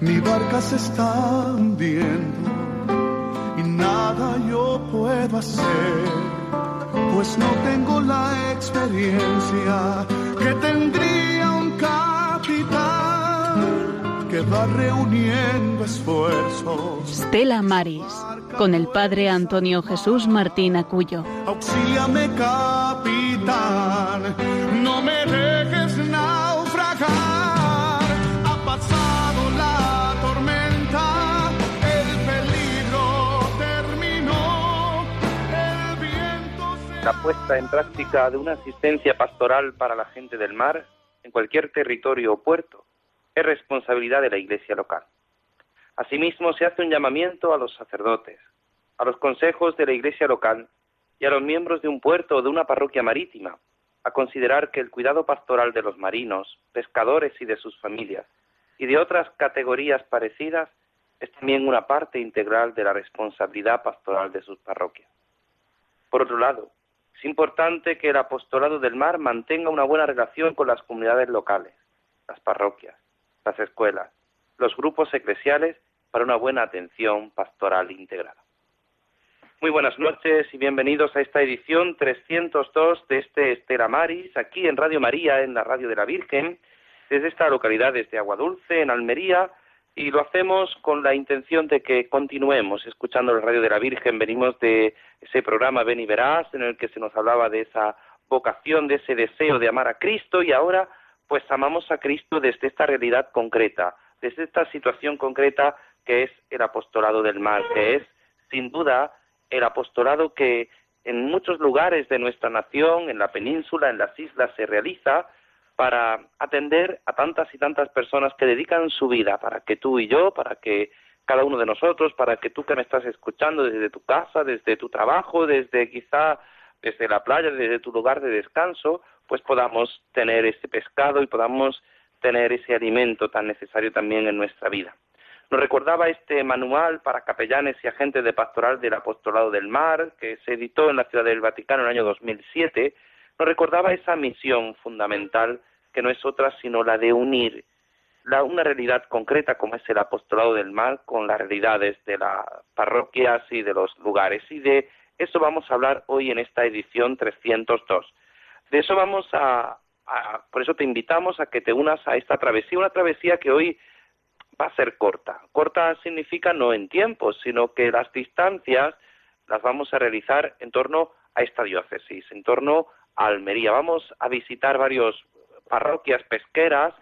Mi barca se está hundiendo y nada yo puedo hacer, pues no tengo la experiencia que tendría un capitán que va reuniendo esfuerzos. Stella Maris, con el padre Antonio Jesús Martín Acuyo. Auxíame, capitán, La puesta en práctica de una asistencia pastoral para la gente del mar en cualquier territorio o puerto es responsabilidad de la Iglesia local. Asimismo, se hace un llamamiento a los sacerdotes, a los consejos de la Iglesia local y a los miembros de un puerto o de una parroquia marítima a considerar que el cuidado pastoral de los marinos, pescadores y de sus familias y de otras categorías parecidas es también una parte integral de la responsabilidad pastoral de sus parroquias. Por otro lado, es importante que el apostolado del mar mantenga una buena relación con las comunidades locales, las parroquias, las escuelas, los grupos eclesiales para una buena atención pastoral integrada. Muy buenas noches y bienvenidos a esta edición 302 de este Estela Maris, aquí en Radio María, en la Radio de la Virgen, desde esta localidad, desde Aguadulce, en Almería, y lo hacemos con la intención de que continuemos escuchando el Radio de la Virgen. Venimos de ese programa Ven y Verás, en el que se nos hablaba de esa vocación, de ese deseo de amar a Cristo, y ahora pues amamos a Cristo desde esta realidad concreta, desde esta situación concreta que es el apostolado del mar, que es sin duda el apostolado que en muchos lugares de nuestra nación, en la península, en las islas, se realiza para atender a tantas y tantas personas que dedican su vida para que tú y yo, para que cada uno de nosotros, para que tú que me estás escuchando desde tu casa, desde tu trabajo, desde quizá desde la playa, desde tu lugar de descanso, pues podamos tener ese pescado y podamos tener ese alimento tan necesario también en nuestra vida. Nos recordaba este manual para capellanes y agentes de pastoral del apostolado del mar, que se editó en la Ciudad del Vaticano en el año 2007, nos recordaba esa misión fundamental que no es otra sino la de unir la, una realidad concreta como es el apostolado del mar con las realidades de las parroquias y de los lugares. Y de eso vamos a hablar hoy en esta edición 302. De eso vamos a, a por eso te invitamos a que te unas a esta travesía, una travesía que hoy va a ser corta. Corta significa no en tiempo, sino que las distancias las vamos a realizar en torno a esta diócesis, en torno Almería. Vamos a visitar varios parroquias pesqueras,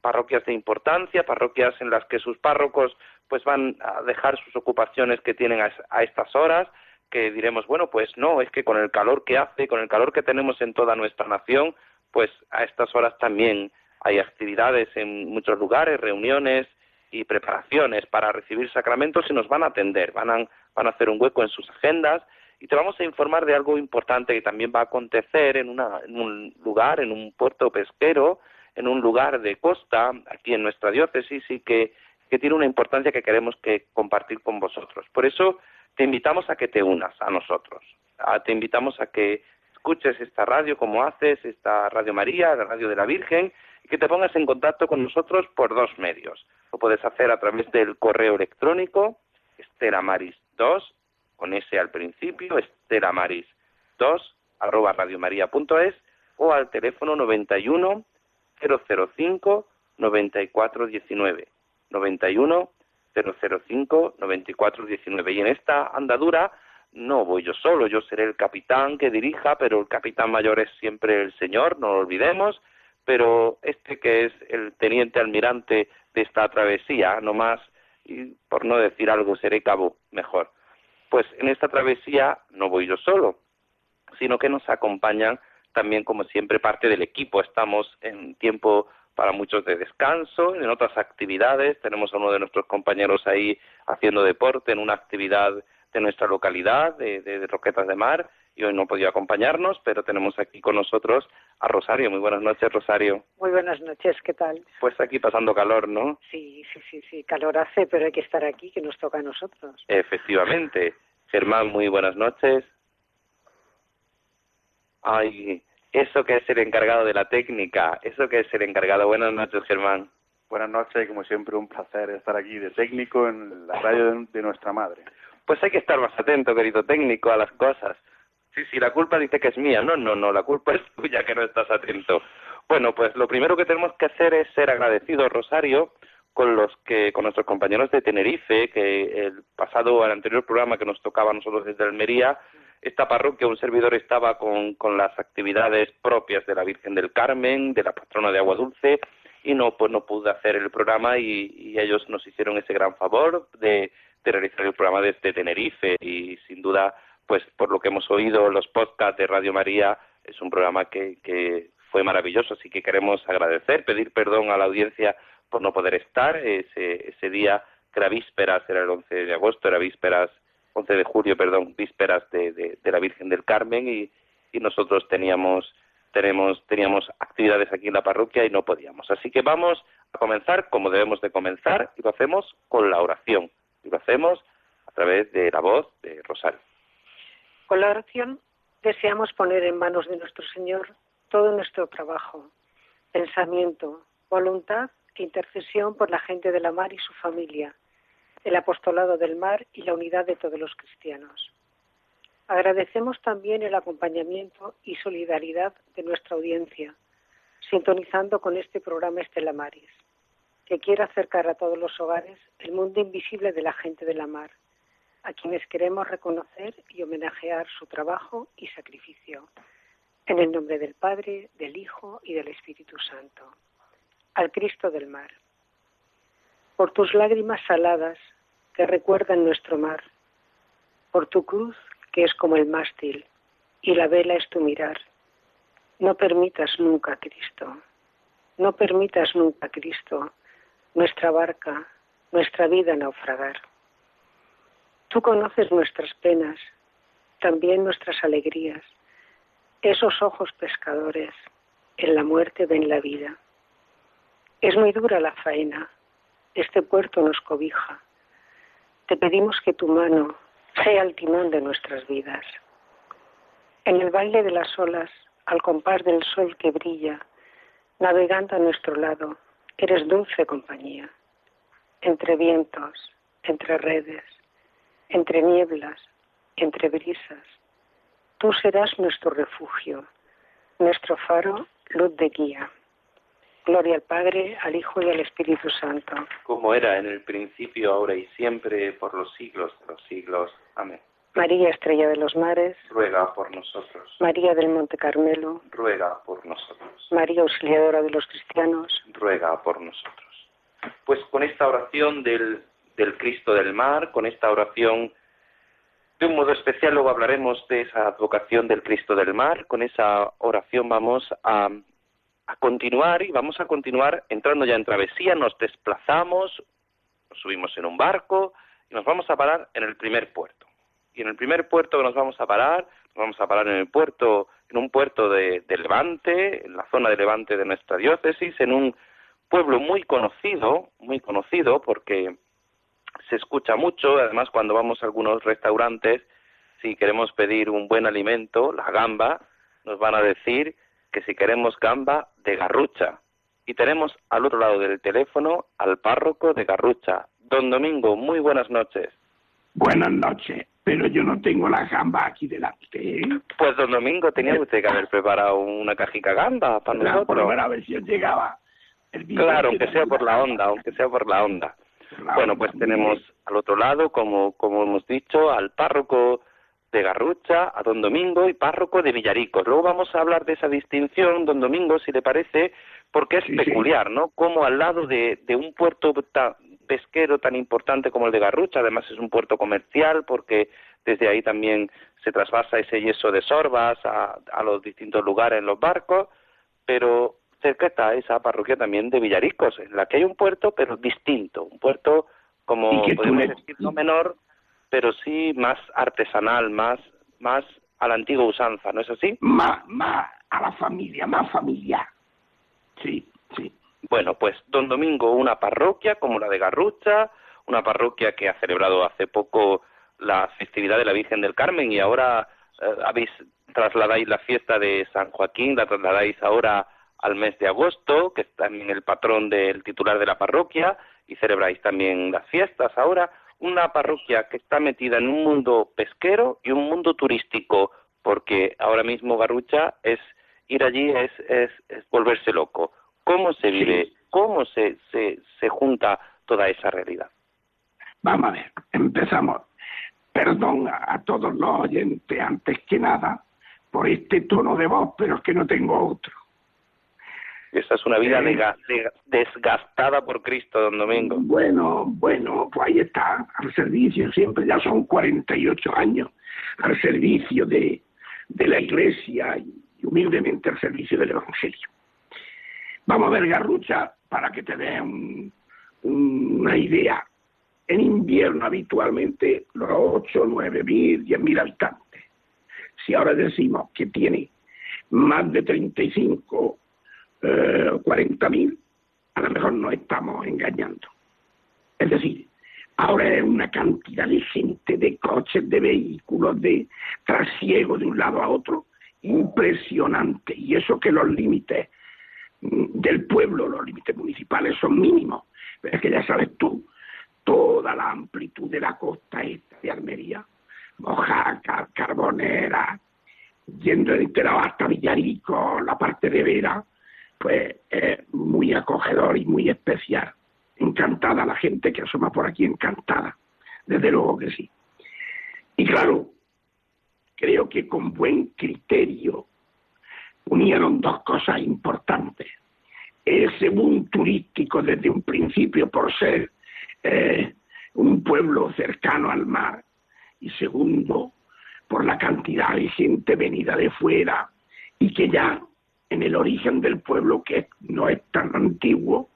parroquias de importancia, parroquias en las que sus párrocos pues van a dejar sus ocupaciones que tienen a, estas horas, que diremos, bueno, pues no, es que con el calor que hace, con el calor que tenemos en toda nuestra nación, pues a estas horas también hay actividades en muchos lugares, reuniones, y preparaciones para recibir sacramentos y nos van a atender, van a, van a hacer un hueco en sus agendas y te vamos a informar de algo importante que también va a acontecer en, una, en un lugar, en un puerto pesquero, en un lugar de costa, aquí en nuestra diócesis y que, tiene una importancia que queremos que compartir con vosotros. Por eso te invitamos a que te unas a nosotros, te invitamos a que escuches esta radio como haces, esta Radio María, la Radio de la Virgen, y que te pongas en contacto con nosotros por dos medios. Lo puedes hacer a través del correo electrónico estelamaris2 con ese al principio, estelamaris2 arroba radiomaria.es o al teléfono 91 005 9419 91 005 9419 y en esta andadura no voy yo solo, yo seré el capitán que dirija, pero el capitán mayor es siempre el señor, no lo olvidemos, pero este que es el teniente almirante de esta travesía, no más, y por no decir algo, seré cabo mejor. Pues en esta travesía no voy yo solo, sino que nos acompañan también, como siempre, parte del equipo. Estamos en tiempo para muchos de descanso, en otras actividades. Tenemos a uno de nuestros compañeros ahí haciendo deporte en una actividad de nuestra localidad, de, Roquetas de Mar, y hoy no podía acompañarnos, pero tenemos aquí con nosotros a Rosario. Muy buenas noches, Rosario. Muy buenas noches, ¿qué tal? Pues aquí pasando calor, ¿no? Sí, sí, sí, sí, calor hace, pero hay que estar aquí, que nos toca a nosotros. Efectivamente. Germán, muy buenas noches. Ay, eso que es el encargado de la técnica, eso que es el encargado. Buenas noches, Germán. Buenas noches, como siempre, un placer estar aquí de técnico en la radio de, nuestra madre. Pues hay que estar más atento, querido técnico, a las cosas. Sí, sí, la culpa dice que es mía. No, no, no, la culpa es tuya que no estás atento. Bueno, pues lo primero que tenemos que hacer es ser agradecidos, Rosario, con los que, con nuestros compañeros de Tenerife, que el pasado, el anterior programa que nos tocaba a nosotros desde Almería, esta parroquia, un servidor estaba con, con las actividades propias de la Virgen del Carmen, de la patrona de Agua Dulce, y no, pues no pude hacer el programa y, ellos nos hicieron ese gran favor de, de, realizar el programa desde Tenerife y sin duda, pues por lo que hemos oído, los podcasts de Radio María, es un programa que, que fue maravilloso, así que queremos agradecer, pedir perdón a la audiencia por no poder estar ese, ese día que era vísperas, era el 11 de agosto, era vísperas 11 de julio, perdón, vísperas de, de, la Virgen del Carmen y, y, nosotros teníamos, tenemos, teníamos actividades aquí en la parroquia y no podíamos. Así que vamos a comenzar como debemos de comenzar y lo hacemos con la oración y lo hacemos a través de la voz de Rosario. Con la oración deseamos poner en manos de nuestro Señor todo nuestro trabajo, pensamiento, voluntad e intercesión por la gente de la mar y su familia el apostolado del mar y la unidad de todos los cristianos. Agradecemos también el acompañamiento y solidaridad de nuestra audiencia, sintonizando con este programa Estela Maris, que quiere acercar a todos los hogares el mundo invisible de la gente de la mar, a quienes queremos reconocer y homenajear su trabajo y sacrificio. En el nombre del Padre, del Hijo y del Espíritu Santo. Al Cristo del mar por tus lágrimas saladas que recuerdan nuestro mar, por tu cruz que es como el mástil y la vela es tu mirar. No permitas nunca, Cristo, no permitas nunca, Cristo, nuestra barca, nuestra vida naufragar. Tú conoces nuestras penas, también nuestras alegrías. Esos ojos pescadores en la muerte ven la vida. Es muy dura la faena, este puerto nos cobija. Te pedimos que tu mano sea el timón de nuestras vidas. En el baile de las olas, al compás del sol que brilla, navegando a nuestro lado, eres dulce compañía. Entre vientos, entre redes, entre nieblas, entre brisas, tú serás nuestro refugio, nuestro faro, luz de guía. Gloria al Padre, al Hijo y al Espíritu Santo. Como era en el principio, ahora y siempre, por los siglos de los siglos. Amén. María Estrella de los Mares, ruega por nosotros. María del Monte Carmelo, ruega por nosotros. María Auxiliadora de los Cristianos, ruega por nosotros. Pues con esta oración del, del Cristo del Mar, con esta oración de un modo especial, luego hablaremos de esa advocación del Cristo del Mar, con esa oración vamos a a continuar y vamos a continuar entrando ya en travesía, nos desplazamos, nos subimos en un barco y nos vamos a parar en el primer puerto. Y en el primer puerto que nos vamos a parar, nos vamos a parar en el puerto, en un puerto de, de Levante, en la zona de Levante de nuestra diócesis, en un pueblo muy conocido, muy conocido porque se escucha mucho, además cuando vamos a algunos restaurantes, si queremos pedir un buen alimento, la gamba, nos van a decir que si queremos gamba de Garrucha. Y tenemos al otro lado del teléfono al párroco de Garrucha. Don Domingo, muy buenas noches. Buenas noches, pero yo no tengo la gamba aquí delante. Pues don Domingo, tenía usted que haber preparado una cajica gamba para nosotros. Por a ver si llegaba. claro, aunque sea por la onda, aunque sea por la onda. Bueno, pues tenemos al otro lado, como, como hemos dicho, al párroco de Garrucha a Don Domingo y párroco de Villaricos. Luego vamos a hablar de esa distinción, Don Domingo, si le parece, porque es peculiar, ¿no? Como al lado de, un puerto pesquero tan importante como el de Garrucha, además es un puerto comercial porque desde ahí también se trasvasa ese yeso de sorbas a, a los distintos lugares en los barcos, pero cerca está esa parroquia también de Villariscos, en la que hay un puerto, pero distinto, un puerto como podemos decir no menor, pero sí más artesanal, más más a la antigua usanza, ¿no es así? Más, más a la familia, más familiar. Sí, sí. Bueno, pues Don Domingo, una parroquia como la de Garrucha, una parroquia que ha celebrado hace poco la festividad de la Virgen del Carmen y ahora eh, habéis trasladáis la fiesta de San Joaquín, la trasladáis ahora al mes de agosto, que es también el patrón del titular de la parroquia, y celebráis también las fiestas ahora. Una parroquia que está metida en un mundo pesquero y un mundo turístico, porque ahora mismo Garrucha es ir allí es, es, volverse loco. ¿Cómo se vive? ¿Cómo se, se, se junta toda esa realidad? Vamos a ver, empezamos. Perdón a, todos los oyentes, antes que nada, por este tono de voz, pero es que no tengo otro. Esa es una vida eh, desgastada por Cristo, don Domingo. Bueno, bueno, pues ahí está, al servicio, siempre ya son 48 años, al servicio de, de la Iglesia y humildemente al servicio del Evangelio. Vamos a ver, Garrucha, para que te dé una idea en invierno habitualmente los 8, 9 mil, 10 mil habitantes. Si ahora decimos que tiene más de 35, eh, 40 mil, a lo mejor nos estamos engañando. Es decir, ahora es una cantidad de gente, de coches, de vehículos, de trasiego de un lado a otro, impresionante. Y eso que los límites mm, del pueblo, los límites municipales son mínimos. Pero es que ya sabes tú, toda la amplitud de la costa esta de Almería, Mojaca, Carbonera, yendo entero hasta Villarico, la parte de Vera, pues es muy acogedor y muy especial. Encantada la gente que asoma por aquí, encantada, desde luego que sí. Y claro, creo que con buen criterio unieron dos cosas importantes. Ese boom turístico desde un principio por ser eh, un pueblo cercano al mar y segundo, por la cantidad de gente venida de fuera y que ya en el origen del pueblo, que no es tan antiguo,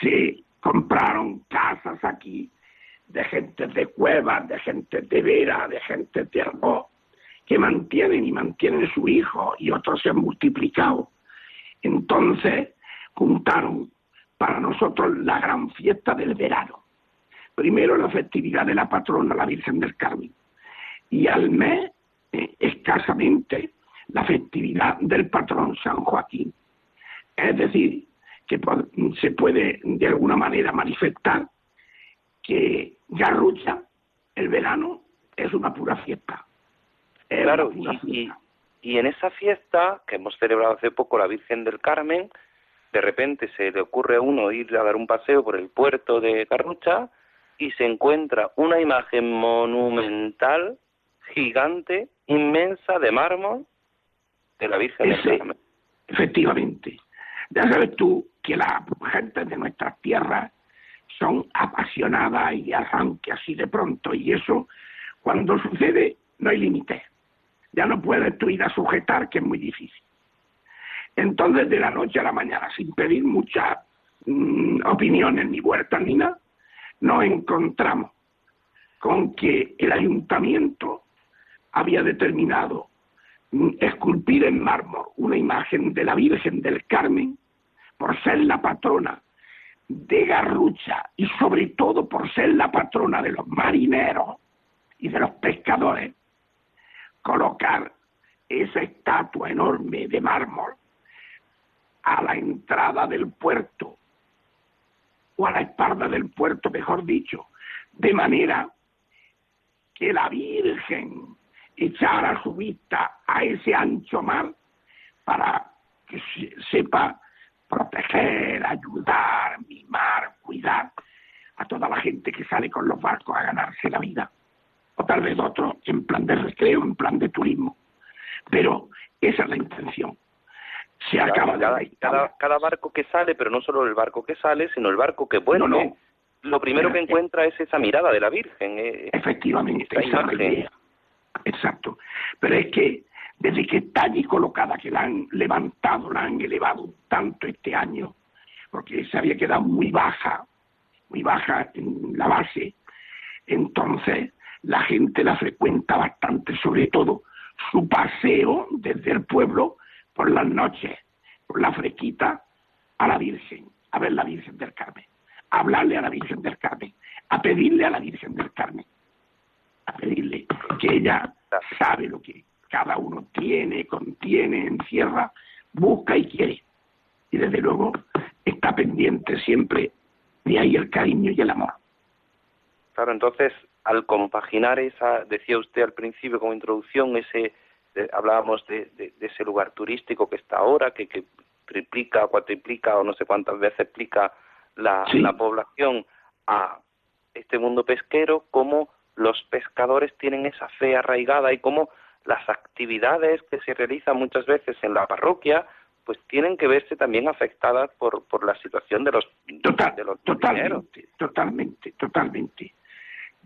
se compraron casas aquí de gente de cuevas, de gente de vera, de gente de arroz, que mantienen y mantienen su hijo y otros se han multiplicado. Entonces juntaron para nosotros la gran fiesta del verano. Primero la festividad de la patrona, la Virgen del Carmen. Y al mes, eh, escasamente, la festividad del patrón San Joaquín. Es decir, que se puede de alguna manera manifestar que Garrucha, el verano, es una pura fiesta. claro, y, y, en esa fiesta que hemos celebrado hace poco la Virgen del Carmen, de repente se le ocurre a uno ir a dar un paseo por el puerto de Carrucha y se encuentra una imagen monumental, gigante, inmensa, de mármol, de la Virgen Ese, Efectivamente. Ya sabes tú que las gentes de nuestras tierras son apasionadas y arranque así de pronto, y eso, cuando sucede, no hay límite. Ya no puedes tú ir a sujetar, que es muy difícil. Entonces, de la noche a la mañana, sin pedir muchas mm, opiniones ni vueltas ni nada, nos encontramos con que el ayuntamiento había determinado esculpir en mármol una imagen de la Virgen del Carmen por ser la patrona de Garrucha y sobre todo por ser la patrona de los marineros y de los pescadores, colocar esa estatua enorme de mármol a la entrada del puerto, o a la espalda del puerto, mejor dicho, de manera que la Virgen echara su vista a ese ancho mar para que sepa proteger, ayudar, mimar, cuidar a toda la gente que sale con los barcos a ganarse la vida. O tal vez otro en plan de recreo, en plan de turismo. Pero esa es la intención se acaba cada, cada, barco que sale, pero no solo el barco que sale, sino el barco que vuelve, lo primero que encuentra es esa mirada de la Virgen. Eh, Efectivamente, esa idea. Exacto. Pero es que desde que está allí colocada, que la han levantado, la han elevado tanto este año, porque se había quedado muy baja, muy baja en la base, entonces la gente la frecuenta bastante, sobre todo su paseo desde el pueblo por las noches, por la fresquita, a la Virgen, a ver la Virgen del Carmen, a hablarle a la Virgen del Carmen, a pedirle a la Virgen del Carmen, a pedirle que ella sabe lo que cada uno tiene, contiene, encierra, busca y quiere. Y desde luego está pendiente siempre de ahí el cariño y el amor. Claro, entonces, al compaginar esa, decía usted al principio como introducción, ese hablábamos de, ese lugar turístico que está ahora, que, que triplica, cuatriplica o no sé cuántas veces explica la, la población a este mundo pesquero, cómo los pescadores tienen esa fe arraigada y cómo las actividades que se realizan muchas veces en la parroquia pues tienen que verse también afectadas por, por la situación de los, de los totalmente, totalmente, totalmente.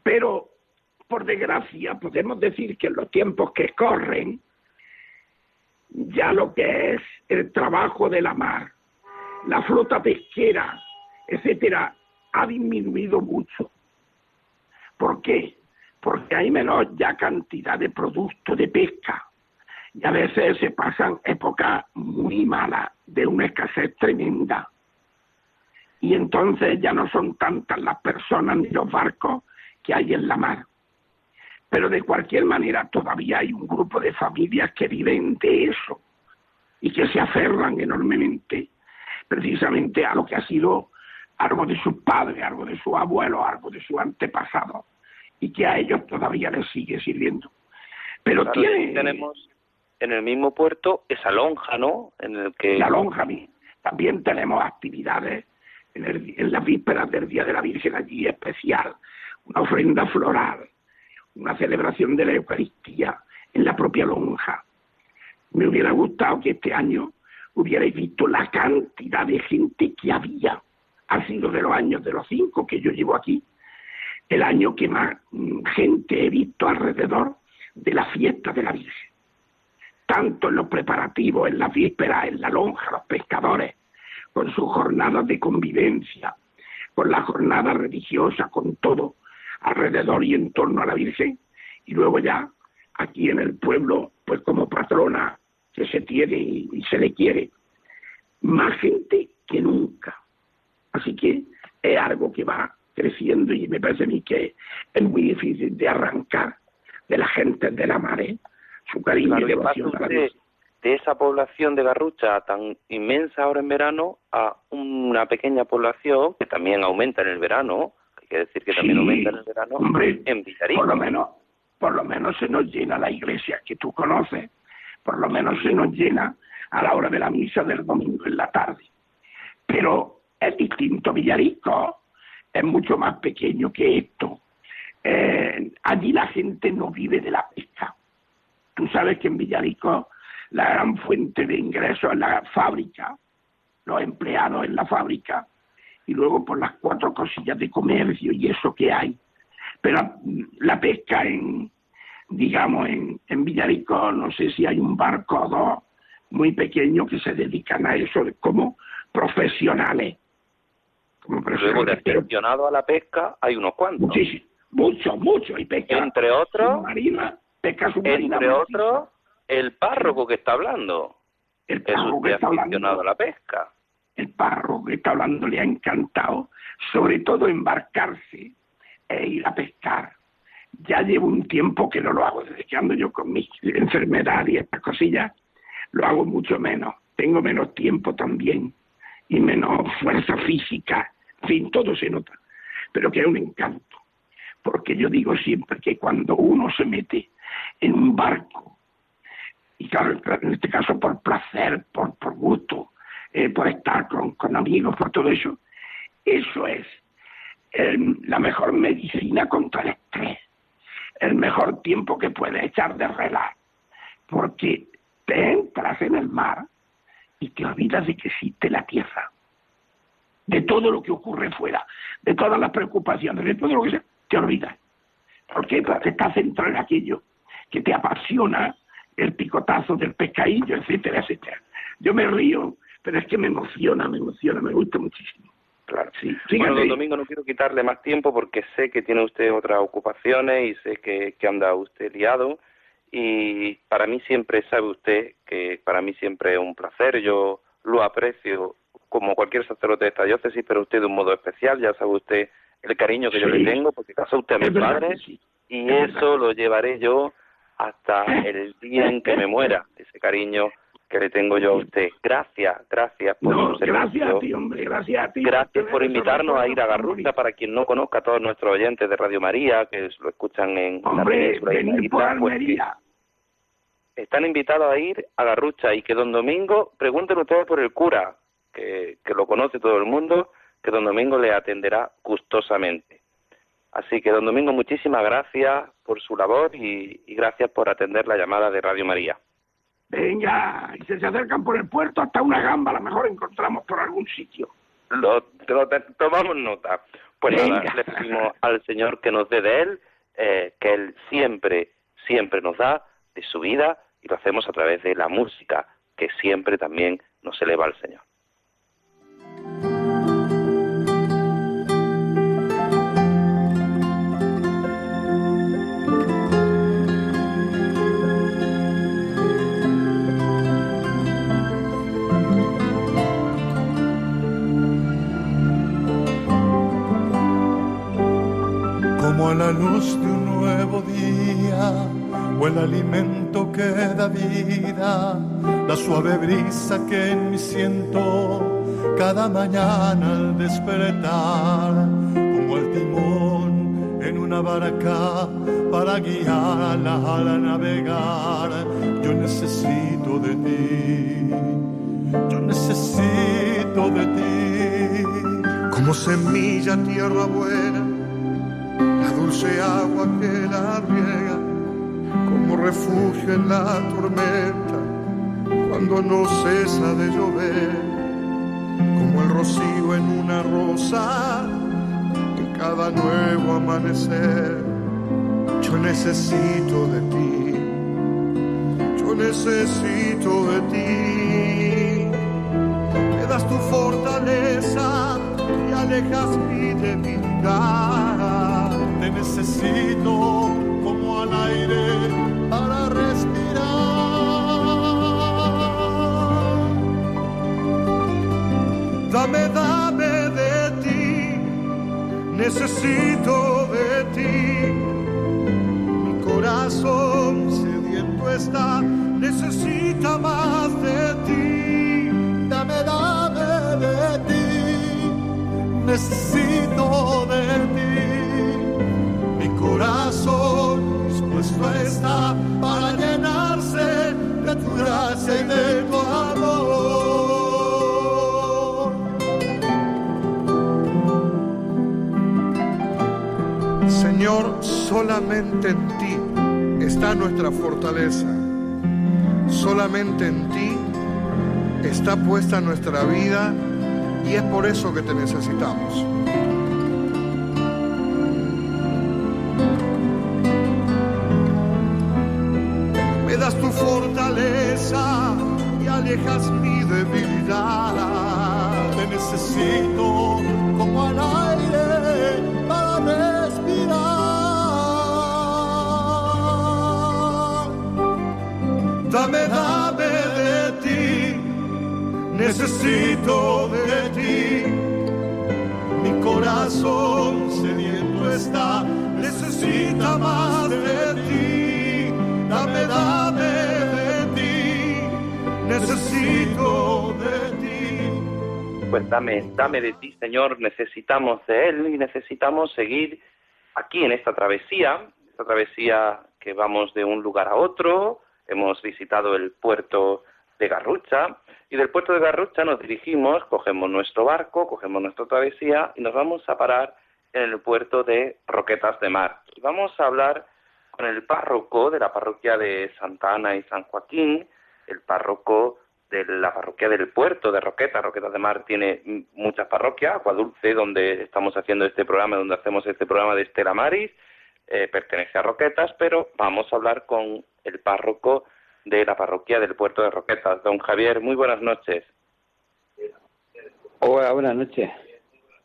Pero, por desgracia, podemos decir que en los tiempos que corren, ya lo que es el trabajo de la mar, la flota pesquera, etcétera, ha disminuido mucho. ¿Por qué? Porque hay menos ya cantidad de productos de pesca y a veces se pasan épocas muy malas de una escasez tremenda. Y entonces ya no son tantas las personas ni los barcos que hay en la mar. Pero de cualquier manera todavía hay un grupo de familias que viven de eso y que se aferran enormemente precisamente a lo que ha sido algo de sus padres, algo de su abuelo, algo de su antepasado y que a ellos todavía les sigue sirviendo. Pero tenemos en el mismo puerto esa lonja, ¿no? En el que la lonja también tenemos actividades en, en las vísperas del Día de la Virgen allí especial, una ofrenda floral, una celebración de la Eucaristía en la propia lonja. Me hubiera gustado que este año hubierais visto la cantidad de gente que había. Ha sido de los años de los cinco que yo llevo aquí, el año que más mm, gente he visto alrededor de la fiesta de la Virgen. Tanto en los preparativos, en la víspera, en la lonja, los pescadores, con sus jornadas de convivencia, con la jornada religiosa, con todo alrededor y en torno a la Virgen, y luego ya aquí en el pueblo, pues como patrona que se tiene y se le quiere, más gente que nunca. Así que es algo que va creciendo y me parece a mí que es muy difícil de arrancar de la gente de la mare su cariño y devoción a la de, de esa población de Garrucha tan inmensa ahora en verano a una pequeña población que también aumenta en el verano, hay que decir que también aumenta en el verano, en Por lo menos, por lo menos se nos llena la iglesia que tú conoces, por lo menos se nos llena a la hora de la misa del domingo en la tarde. Pero es distinto Villarico, es mucho más pequeño que esto. Eh, allí la gente no vive de la pesca. Tú sabes que en Villarico la gran fuente de ingresos es la fábrica, los empleados en la fábrica, y luego por las cuatro cosillas de comercio y eso que hay. Pero la pesca en, digamos, en, en Villarico, no sé si hay un barco o dos muy pequeños que se dedican a eso como profesionales. Luego de aficionado a la pesca hay unos cuantos. Sí, mucho, mucho. Y pesca entre otros, submarina, pesca submarina. Entre otros, el párroco que está hablando. El párroco que está aficionado a la pesca. El párroco que está hablando le ha encantado, sobre todo embarcarse e ir a pescar. Ya llevo un tiempo que no lo hago, desde que ando yo con mi enfermedad y estas cosillas, lo hago mucho menos. Tengo menos tiempo también y menos fuerza física. En fin, todo se nota, pero que es un encanto. Porque yo digo siempre que cuando uno se mete en un barco, y claro, en este caso por placer, por, por gusto, eh, por estar con, con, amigos, por todo eso, eso es la mejor medicina contra el estrés, el mejor tiempo que puedes echar de relax, porque te entras en el mar y te olvidas de que existe la tierra de todo lo que ocurre fuera, de todas las preocupaciones, de todo lo que sea, te olvidas. ¿Por qué? Porque estás centrado en aquello que te apasiona el picotazo del pescadillo, etcétera, etcétera. Yo me río, pero es que me emociona, me emociona, me gusta muchísimo. Claro. Sí, bueno, don Domingo, no quiero quitarle más tiempo porque sé que tiene usted otras ocupaciones y sé que, que anda usted liado y para mí siempre sabe usted que para mí siempre es un placer, yo lo aprecio como cualquier sacerdote de esta diócesis, pero usted de un modo especial, ya sabe usted el cariño que yo le tengo porque casó usted a mi padre y eso lo llevaré yo hasta el día en que me muera, ese cariño que le tengo yo a usted. Gracias, gracias por no, Gracias a ti, hombre, gracias a ti. Gracias por invitarnos a ir a Garrucha, para quien no conozca a todos nuestros oyentes de Radio María, que lo escuchan en hombre, la península. por pues, están invitados a ir a Garrucha y que don Domingo, pregunten ustedes por el cura, que, que lo conoce todo el mundo, que don Domingo le atenderá gustosamente. Así que, don Domingo, muchísimas gracias por su labor y, y gracias por atender la llamada de Radio María. Venga, y si se acercan por el puerto hasta una gamba, a lo mejor encontramos por algún sitio. Lo, tomamos nota. Pues nada, le pedimos al Señor que nos dé de Él, eh, que Él siempre, siempre nos da de su vida y lo hacemos a través de la música, que siempre también nos eleva al Señor. Suave brisa que en mí siento cada mañana al despertar, como el timón en una barca para guiarla a navegar. Yo necesito de ti, yo necesito de ti. Como semilla tierra buena dulce agua que la riega como refugio en la tormenta cuando no cesa de llover, como el rocío en una rosa en cada nuevo amanecer. Yo necesito de ti, yo necesito de ti. Me das tu fortaleza y alejas mi debilidad te necesito Dame, dame de ti, necesito de ti. Mi corazón sediento está, necesita más de ti. Dame, dame de ti, necesito solamente en ti está nuestra fortaleza. Solamente en ti está puesta nuestra vida y es por eso que te necesitamos. y alejas mi debilidad. Te necesito necesito de ti. Mi corazón sediento está, necesita más de ti. Dame, dame necesito de ti. Pues dame, dame de ti, Señor, necesitamos de Él y necesitamos seguir aquí en esta travesía, esta travesía que vamos de un lugar a otro, hemos visitado el puerto de Garrucha y del puerto de Garrucha nos dirigimos, cogemos nuestro barco, cogemos nuestra travesía y nos vamos a parar en el puerto de Roquetas de Mar. Y vamos a hablar con el párroco de la parroquia de Santa Ana y San Joaquín, el párroco de la parroquia del puerto de Roquetas. Roquetas de Mar tiene muchas parroquias, Aguadulce, donde estamos haciendo este programa, donde hacemos este programa de Estela Maris, eh, pertenece a Roquetas, pero vamos a hablar con el párroco de la parroquia del puerto de Roquetas. Don Javier, muy buenas noches. Hola, buenas noches.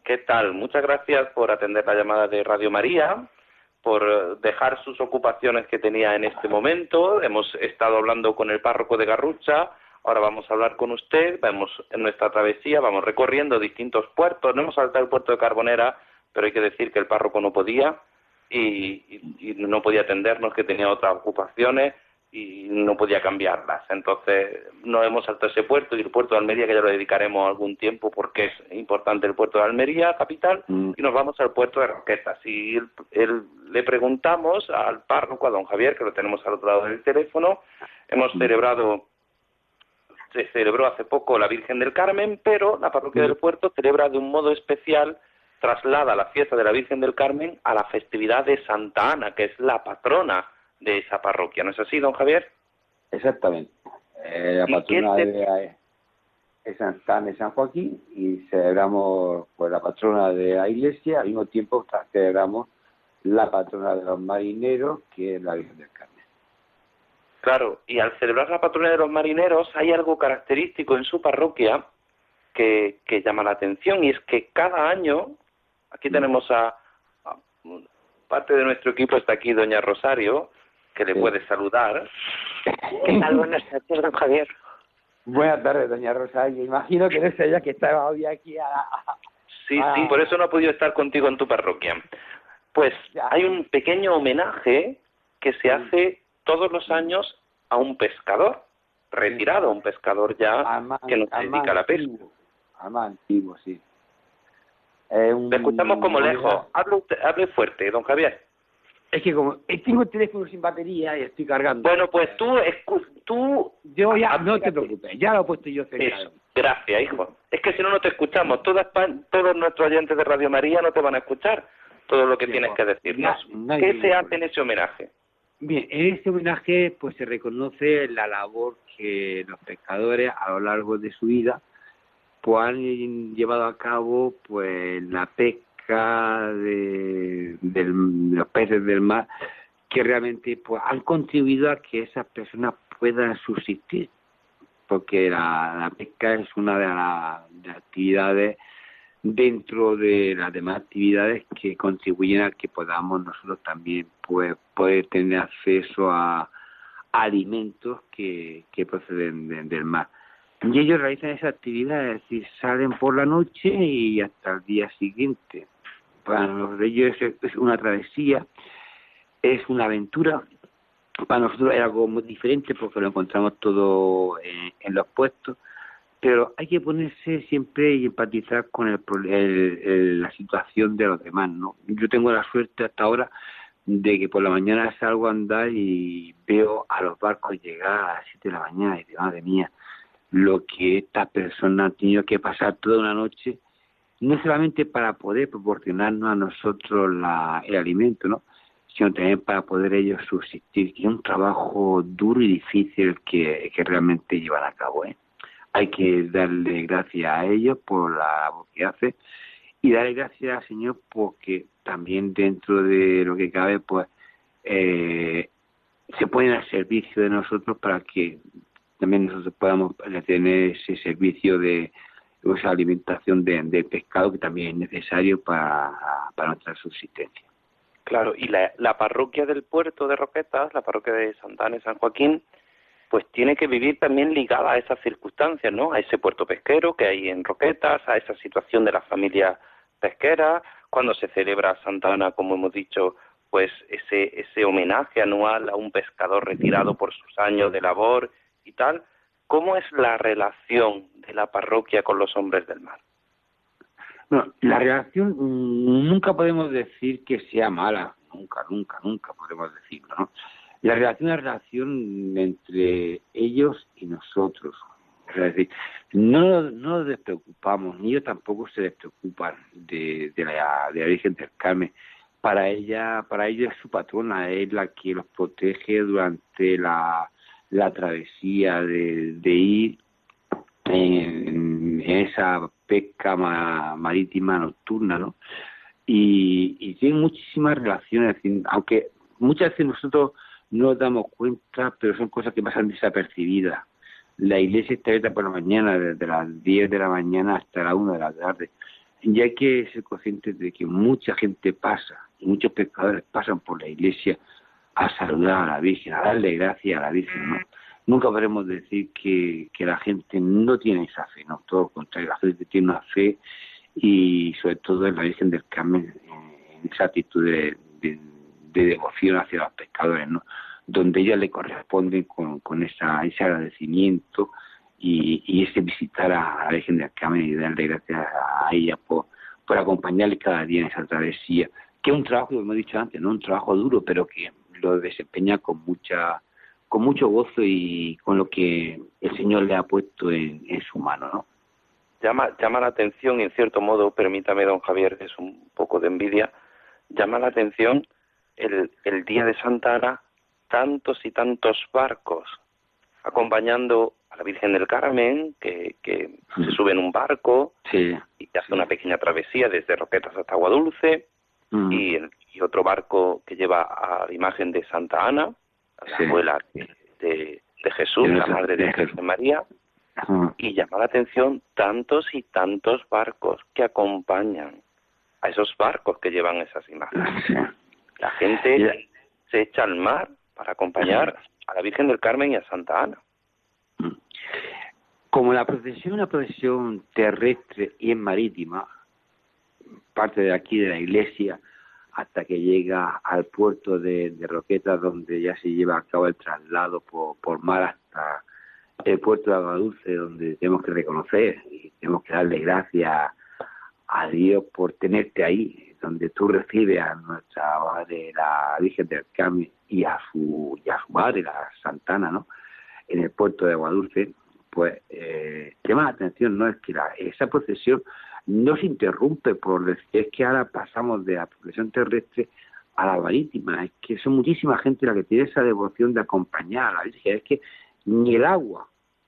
¿Qué tal? Muchas gracias por atender la llamada de Radio María, por dejar sus ocupaciones que tenía en este momento. Hemos estado hablando con el párroco de Garrucha, ahora vamos a hablar con usted, vamos en nuestra travesía, vamos recorriendo distintos puertos, no hemos saltado el puerto de Carbonera, pero hay que decir que el párroco no podía y, y no podía atendernos, que tenía otras ocupaciones y no podía cambiarlas. Entonces no hemos saltado ese puerto y el puerto de Almería, que ya lo dedicaremos algún tiempo porque es importante el puerto de Almería, capital, mm. y nos vamos al puerto de Roquetas. Y le preguntamos al párroco, a don Javier, que lo tenemos al otro lado del teléfono, hemos mm. celebrado, se celebró hace poco la Virgen del Carmen, pero la parroquia del mm. puerto celebra de un modo especial traslada la fiesta de la Virgen del Carmen a la festividad de Santa Ana, que es la patrona de esa parroquia. ¿No es así, don Javier? Exactamente. Eh, la patrona de, es San, San Joaquín y celebramos pues la patrona de la iglesia, al mismo tiempo celebramos la patrona de los marineros, que es la Virgen del Carmen. Claro, y al celebrar la patrona de los marineros hay algo característico en su parroquia que, que llama la atención y es que cada año, aquí tenemos a parte de nuestro equipo está aquí doña Rosario, que le puede saludar. ¿Qué tal? Buenas tardes, don Javier. Buenas tardes, doña Rosa. imagino que es ella que estaba hoy aquí a... Sí, sí, por eso no ha podido estar contigo en tu parroquia. Pues hay un pequeño homenaje que se hace todos los años a un pescador, retirado, un pescador ya que nos dedica a la pesca. Ama antiguo, sí. Le escuchamos como lejos. Hable, hable fuerte, don Javier. Es que como tengo el teléfono sin batería y estoy cargando. Bueno, pues tú, tú... Yo ya, no te preocupes, ya lo he puesto yo cerca. Gracias, hijo. Es que si no, no te escuchamos. Todas, todos nuestros oyentes de Radio María no te van a escuchar todo lo que tienes que decirnos. ¿Qué se hace en ese homenaje? Bien, en este homenaje pues se reconoce la labor que los pescadores a lo largo de su vida pues han llevado a cabo pues la pesca de, los peces del mar que realmente pues, han contribuido a que esas personas puedan subsistir, porque la, pesca es una de las actividades dentro de las demás actividades que contribuyen a que podamos nosotros también pues, poder tener acceso a, alimentos que, que proceden del mar. Y ellos realizan esa actividad, es decir, salen por la noche y hasta el día siguiente para los ellos es una travesía, es una aventura. Para nosotros es algo muy diferente porque lo encontramos todo en, los puestos, pero hay que ponerse siempre y empatizar con el, la situación de los demás. ¿no? Yo tengo la suerte hasta ahora de que por la mañana salgo a andar y veo a los barcos llegar a las 7 de la mañana y digo, madre mía, lo que esta persona ha tenido que pasar toda una noche no solamente para poder proporcionarnos a nosotros la, el alimento, ¿no? sino también para poder ellos subsistir. Y es un trabajo duro y difícil que, realmente llevan a cabo. ¿eh? Hay que darle gracias a ellos por la labor que hace y darle gracias al Señor porque también dentro de lo que cabe, pues eh, se ponen al servicio de nosotros para que también nosotros podamos tener ese servicio de, esa alimentación de, pescado que también es necesario para, nuestra subsistencia. Claro, y la, la, parroquia del puerto de Roquetas, la parroquia de Santa Ana y San Joaquín, pues tiene que vivir también ligada a esas circunstancias, ¿no? A ese puerto pesquero que hay en Roquetas, a esa situación de la familia pesquera, cuando se celebra Santa Ana, como hemos dicho, pues ese, ese homenaje anual a un pescador retirado por sus años de labor y tal, ¿Cómo es la relación de la parroquia con los hombres del mar? No, la relación mm, nunca podemos decir que sea mala, nunca, nunca, nunca podemos decirlo, ¿no? La relación es la relación entre ellos y nosotros. Es decir, no, no nos despreocupamos, ni ellos tampoco se despreocupan de, de, la, de la Virgen del Carmen. Para ella, para ella es su patrona, es la que los protege durante la, la travesía de, ir en, esa pesca marítima nocturna, ¿no? Y, y tiene muchísimas relaciones, aunque muchas veces nosotros no nos damos cuenta, pero son cosas que pasan desapercibidas. La iglesia está abierta por la mañana, desde las 10 de la mañana hasta la 1 de la tarde. Y hay que ser conscientes de que mucha gente pasa, muchos pescadores pasan por la iglesia a saludar a la Virgen, a darle gracias a la Virgen, ¿no? Nunca podremos decir que, que la gente no tiene esa fe, no, todo lo contrario, la gente tiene una fe y sobre todo en la Virgen del Carmen, en esa actitud de, devoción hacia los pescadores, ¿no? donde ella le corresponde con, con esa, ese agradecimiento y, y ese visitar a, la Virgen del Carmen y darle gracias a ella por, por acompañarle cada día en esa travesía, que es un trabajo, como he dicho antes, no un trabajo duro, pero que lo desempeña con mucha con mucho gozo y con lo que el Señor le ha puesto en, en su mano, ¿no? llama, llama la atención y en cierto modo, permítame, don Javier, es un poco de envidia, llama la atención el, el día de Santa Ana, tantos y tantos barcos acompañando a la Virgen del Carmen, que, que se mm. sube en un barco y hace una pequeña travesía desde Roquetas hasta Agua Dulce, mm. y, y, otro barco que lleva a la imagen de Santa Ana, la abuela de, de Jesús, la madre de Jesús María, y llama la atención tantos y tantos barcos que acompañan a esos barcos que llevan esas imágenes. La gente se echa al mar para acompañar a la Virgen del Carmen y a Santa Ana. Mm. Como la procesión es una procesión terrestre y en marítima, parte de aquí de la iglesia hasta que llega al puerto de, de Roquetas, donde ya se lleva a cabo el traslado por, mar hasta el puerto de Agua Dulce, donde tenemos que reconocer y tenemos que darle gracias a Dios por tenerte ahí, donde tú recibes a nuestra madre, la Virgen del Carmen, y a su, y a su madre, la Santana, ¿no? En el puerto de Agua Dulce, pues eh, llama la atención, ¿no? Es que la, esa procesión no se interrumpe por es que ahora pasamos de la procesión terrestre a la marítima, es que son muchísima gente la que tiene esa devoción de acompañar a la Virgen, es que ni el agua,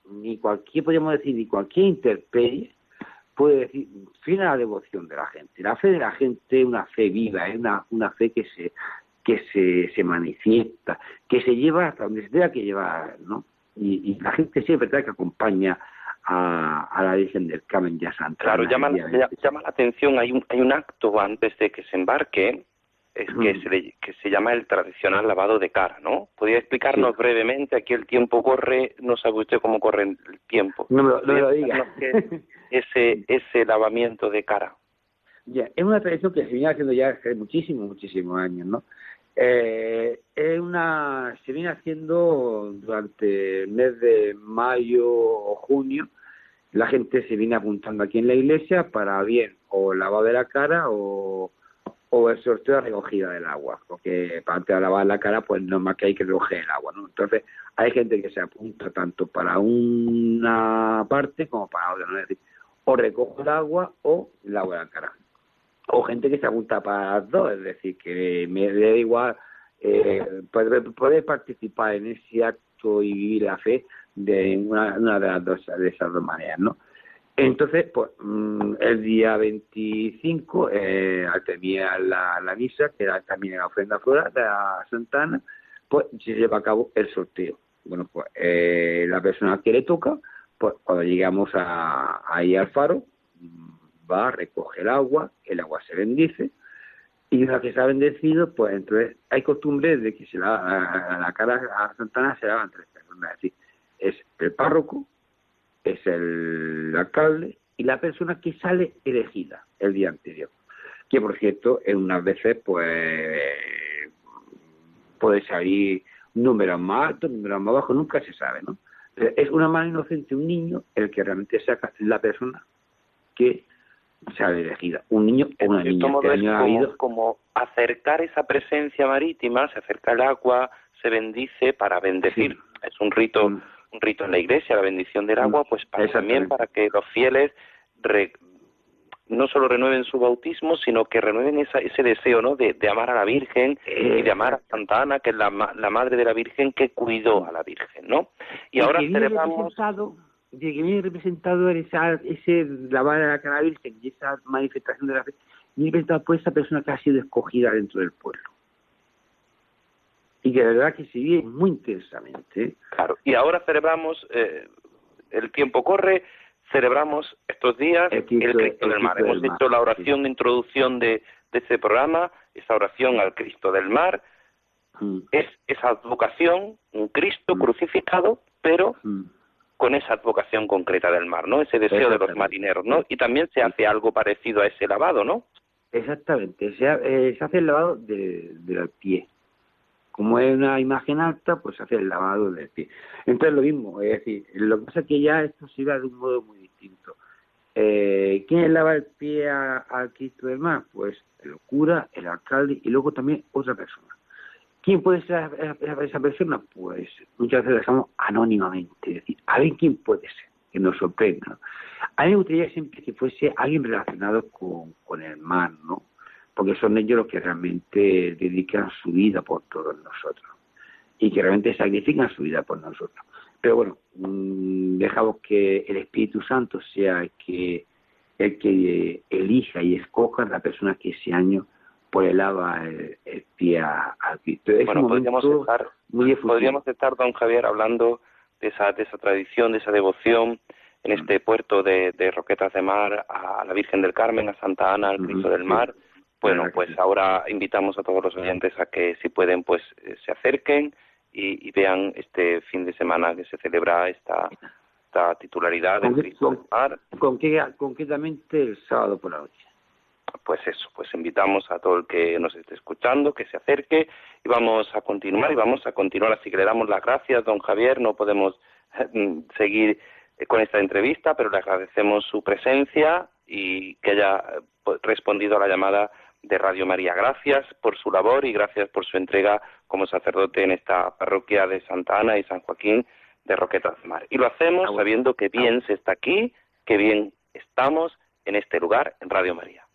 ni cualquier, podríamos decir, ni cualquier interperie puede decir fin a la devoción de la gente. La fe de la gente es una fe viva, es una, fe que se que se, se manifiesta, que se lleva hasta donde se tenga que llevar, ¿no? Y, la gente siempre trae que acompaña a, a, la Virgen del Carmen ya. Claro, llama, llama la atención, hay un, hay un acto antes de que se embarque, es que, se le, que se llama el tradicional lavado de cara, ¿no? ¿Podría explicarnos brevemente? Aquí el tiempo corre, no sabe usted cómo corre el tiempo. No me lo, diga. ese, ese lavamiento de cara. Ya, es una tradición que se viene haciendo ya hace muchísimos, muchísimos años, ¿no? Eh, es una, se viene haciendo durante el mes de mayo o junio, la gente se viene apuntando aquí en la iglesia para bien o lavado de la cara o o el sorteo de recogida del agua, porque para antes lavar la cara, pues no más que hay que recoger el agua, ¿no? Entonces, hay gente que se apunta tanto para una parte como para otra, ¿no? Es decir, o recojo el agua o lavo la cara. O gente que se apunta para las dos, es decir, que me da igual eh, poder, participar en ese acto y vivir la fe de una, de las dos de esas dos maneras, ¿no? Entonces, pues mm, el día 25, eh, al terminar la, misa, que era también la ofrenda floral de la Santana, pues se lleva a cabo el sorteo. Bueno, pues eh, la persona que le toca, pues cuando llegamos a, ahí al faro, mm, va, recoge el agua, el agua se bendice, y una que se ha bendecido, pues entonces hay costumbre de que se la, la, cara a Santana se lavan tres personas, es decir, es el párroco, es el alcalde y la persona que sale elegida el día anterior. Que por cierto, en unas veces pues puede salir números más altos, números más bajos, nunca se sabe, ¿no? Es una mano inocente un niño el que realmente saca la persona que sale elegida. Un niño o una niña. Este es como, acercar esa presencia marítima, se acerca el agua, se bendice para bendecir. Es un rito mm un rito en la iglesia, la bendición del agua, pues para, también para que los fieles no solo renueven su bautismo, sino que renueven esa, ese deseo ¿no? de, amar a la Virgen y de amar a Santa Ana, que es la, la madre de la Virgen que cuidó a la Virgen, ¿no? Y, ahora celebramos... De que viene representado en esa, ese a la cara Virgen y esa manifestación de la fe, viene representado por esa persona que ha sido escogida dentro del pueblo. y que de verdad que se vive muy intensamente. Claro, y ahora celebramos, eh, el tiempo corre, celebramos estos días el Cristo, del Mar. Hemos hecho la oración de introducción de, de este programa, esa oración al Cristo del Mar, mm. es esa advocación, un Cristo mm. crucificado, pero mm. Con esa advocación concreta del mar, ¿no? Ese deseo de los marineros, ¿no? Y también se hace algo parecido a ese lavado, ¿no? Exactamente, se, eh, se hace el lavado del pie. Como es una imagen alta, pues se hace el lavado del pie. Entonces lo mismo, es decir, lo que pasa es que ya esto se iba de un modo muy distinto. Eh, ¿Quién lava el pie al Cristo del Mar? Pues el cura, el alcalde y luego también otra persona. ¿Quién puede ser esa persona? Pues muchas veces la dejamos anónimamente, es decir, alguien quién puede ser, que nos sorprenda. A mí me gustaría siempre que fuese alguien relacionado con, el mar, ¿no? Porque son ellos los que realmente dedican su vida por todos nosotros y que realmente sacrifican su vida por nosotros. Pero bueno, mm, dejamos que el Espíritu Santo sea el que, el que elija y escoja a la persona que ese año pues lava el, pie a, Cristo. bueno, podríamos estar, podríamos estar, don Javier, hablando de esa, de esa tradición, de esa devoción en este puerto de, Roquetas de Mar a la Virgen del Carmen, a Santa Ana, al Cristo del Mar. Bueno, pues ahora invitamos a todos los oyentes a que si pueden, pues eh, se acerquen y, vean este fin de semana que se celebra esta, esta titularidad del Cristo del Mar. concretamente el sábado por la noche pues eso, pues invitamos a todo el que nos esté escuchando que se acerque y vamos a continuar y vamos a continuar así que le damos las gracias, don Javier, no podemos seguir eh, con esta entrevista, pero le agradecemos su presencia y que haya pues, respondido a la llamada de Radio María. Gracias por su labor y gracias por su entrega como sacerdote en esta parroquia de Santa Ana y San Joaquín de Roquetas de Mar. Y lo hacemos ah, sabiendo que bien ah. se está aquí, que bien estamos en este lugar, en Radio María.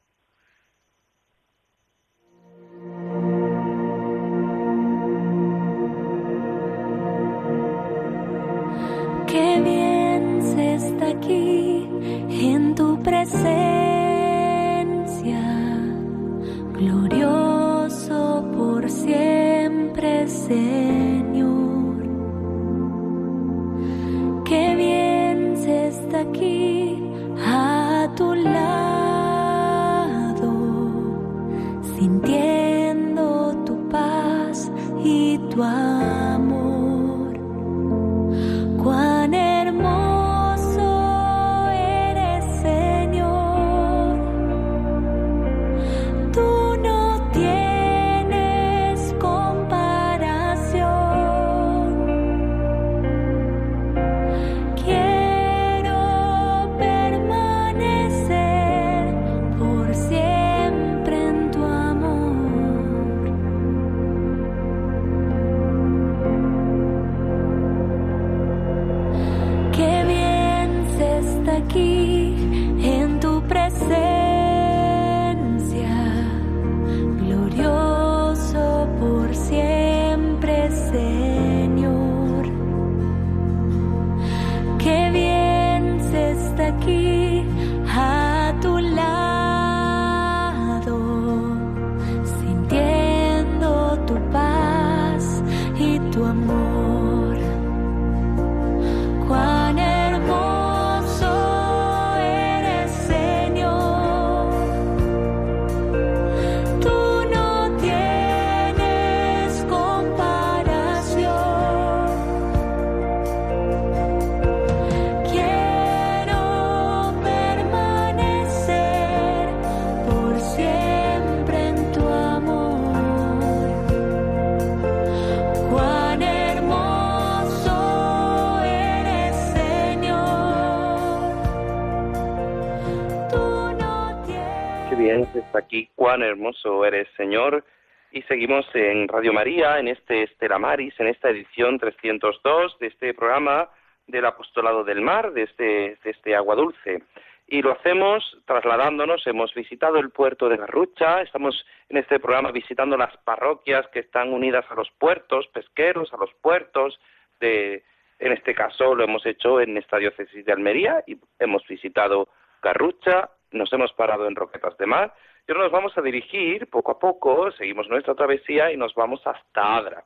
Cuán hermoso eres, Señor. Y seguimos en Radio María, en este Estela Maris, en esta edición 302 de este programa del Apostolado del Mar, de este, de este Agua Dulce. Y lo hacemos trasladándonos, hemos visitado el puerto de Garrucha, estamos en este programa visitando las parroquias que están unidas a los puertos pesqueros, a los puertos de, en este caso lo hemos hecho en esta diócesis de Almería y hemos visitado Garrucha, nos hemos parado en Roquetas de Mar y ahora nos vamos a dirigir poco a poco, seguimos nuestra travesía y nos vamos hasta Adra.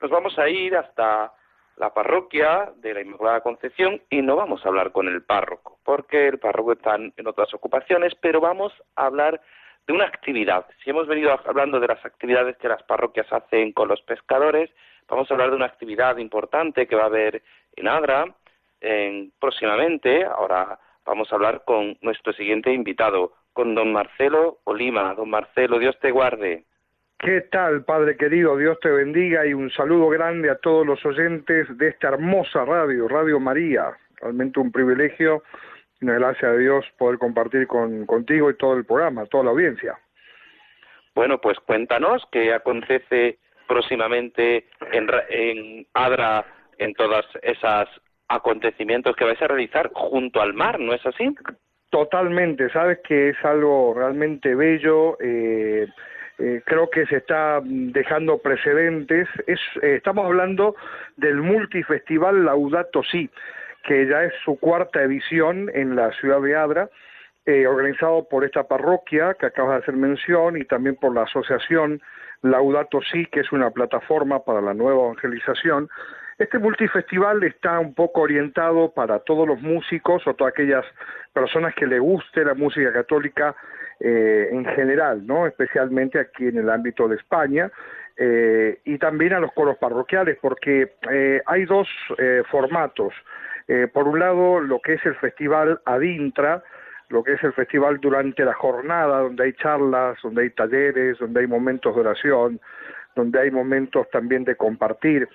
nos vamos a ir hasta la parroquia de la Inmaculada Concepción y no vamos a hablar con el párroco, porque el párroco está en otras ocupaciones, pero vamos a hablar de una actividad. Si hemos venido hablando de las actividades que las parroquias hacen con los pescadores, vamos a hablar de una actividad importante que va a haber en Adra en, próximamente. Ahora vamos a hablar con nuestro siguiente invitado, con don Marcelo Olima. Don Marcelo, Dios te guarde. ¿Qué tal, Padre querido? Dios te bendiga y un saludo grande a todos los oyentes de esta hermosa radio, Radio María. Realmente un privilegio y una gracia de Dios poder compartir con, contigo y todo el programa, toda la audiencia. Bueno, pues cuéntanos qué acontece próximamente en, en Adra en todos esos acontecimientos que vais a realizar junto al mar, ¿no es así? Totalmente, sabes que es algo realmente bello. Eh, eh, creo que se está dejando precedentes. Es, eh, estamos hablando del multifestival Laudato Si, que ya es su cuarta edición en la ciudad de Adra, eh, organizado por esta parroquia que acabas de hacer mención y también por la asociación Laudato Si, que es una plataforma para la nueva evangelización. Este multifestival está un poco orientado para todos los músicos o todas aquellas personas que le guste la música católica eh, en general, ¿no? especialmente aquí en el ámbito de España, eh, y también a los coros parroquiales, porque eh, hay dos formatos. por un lado, lo que es el festival Adintra, lo que es el festival durante la jornada, donde hay charlas, donde hay talleres, donde hay momentos de oración, donde hay momentos también de compartir,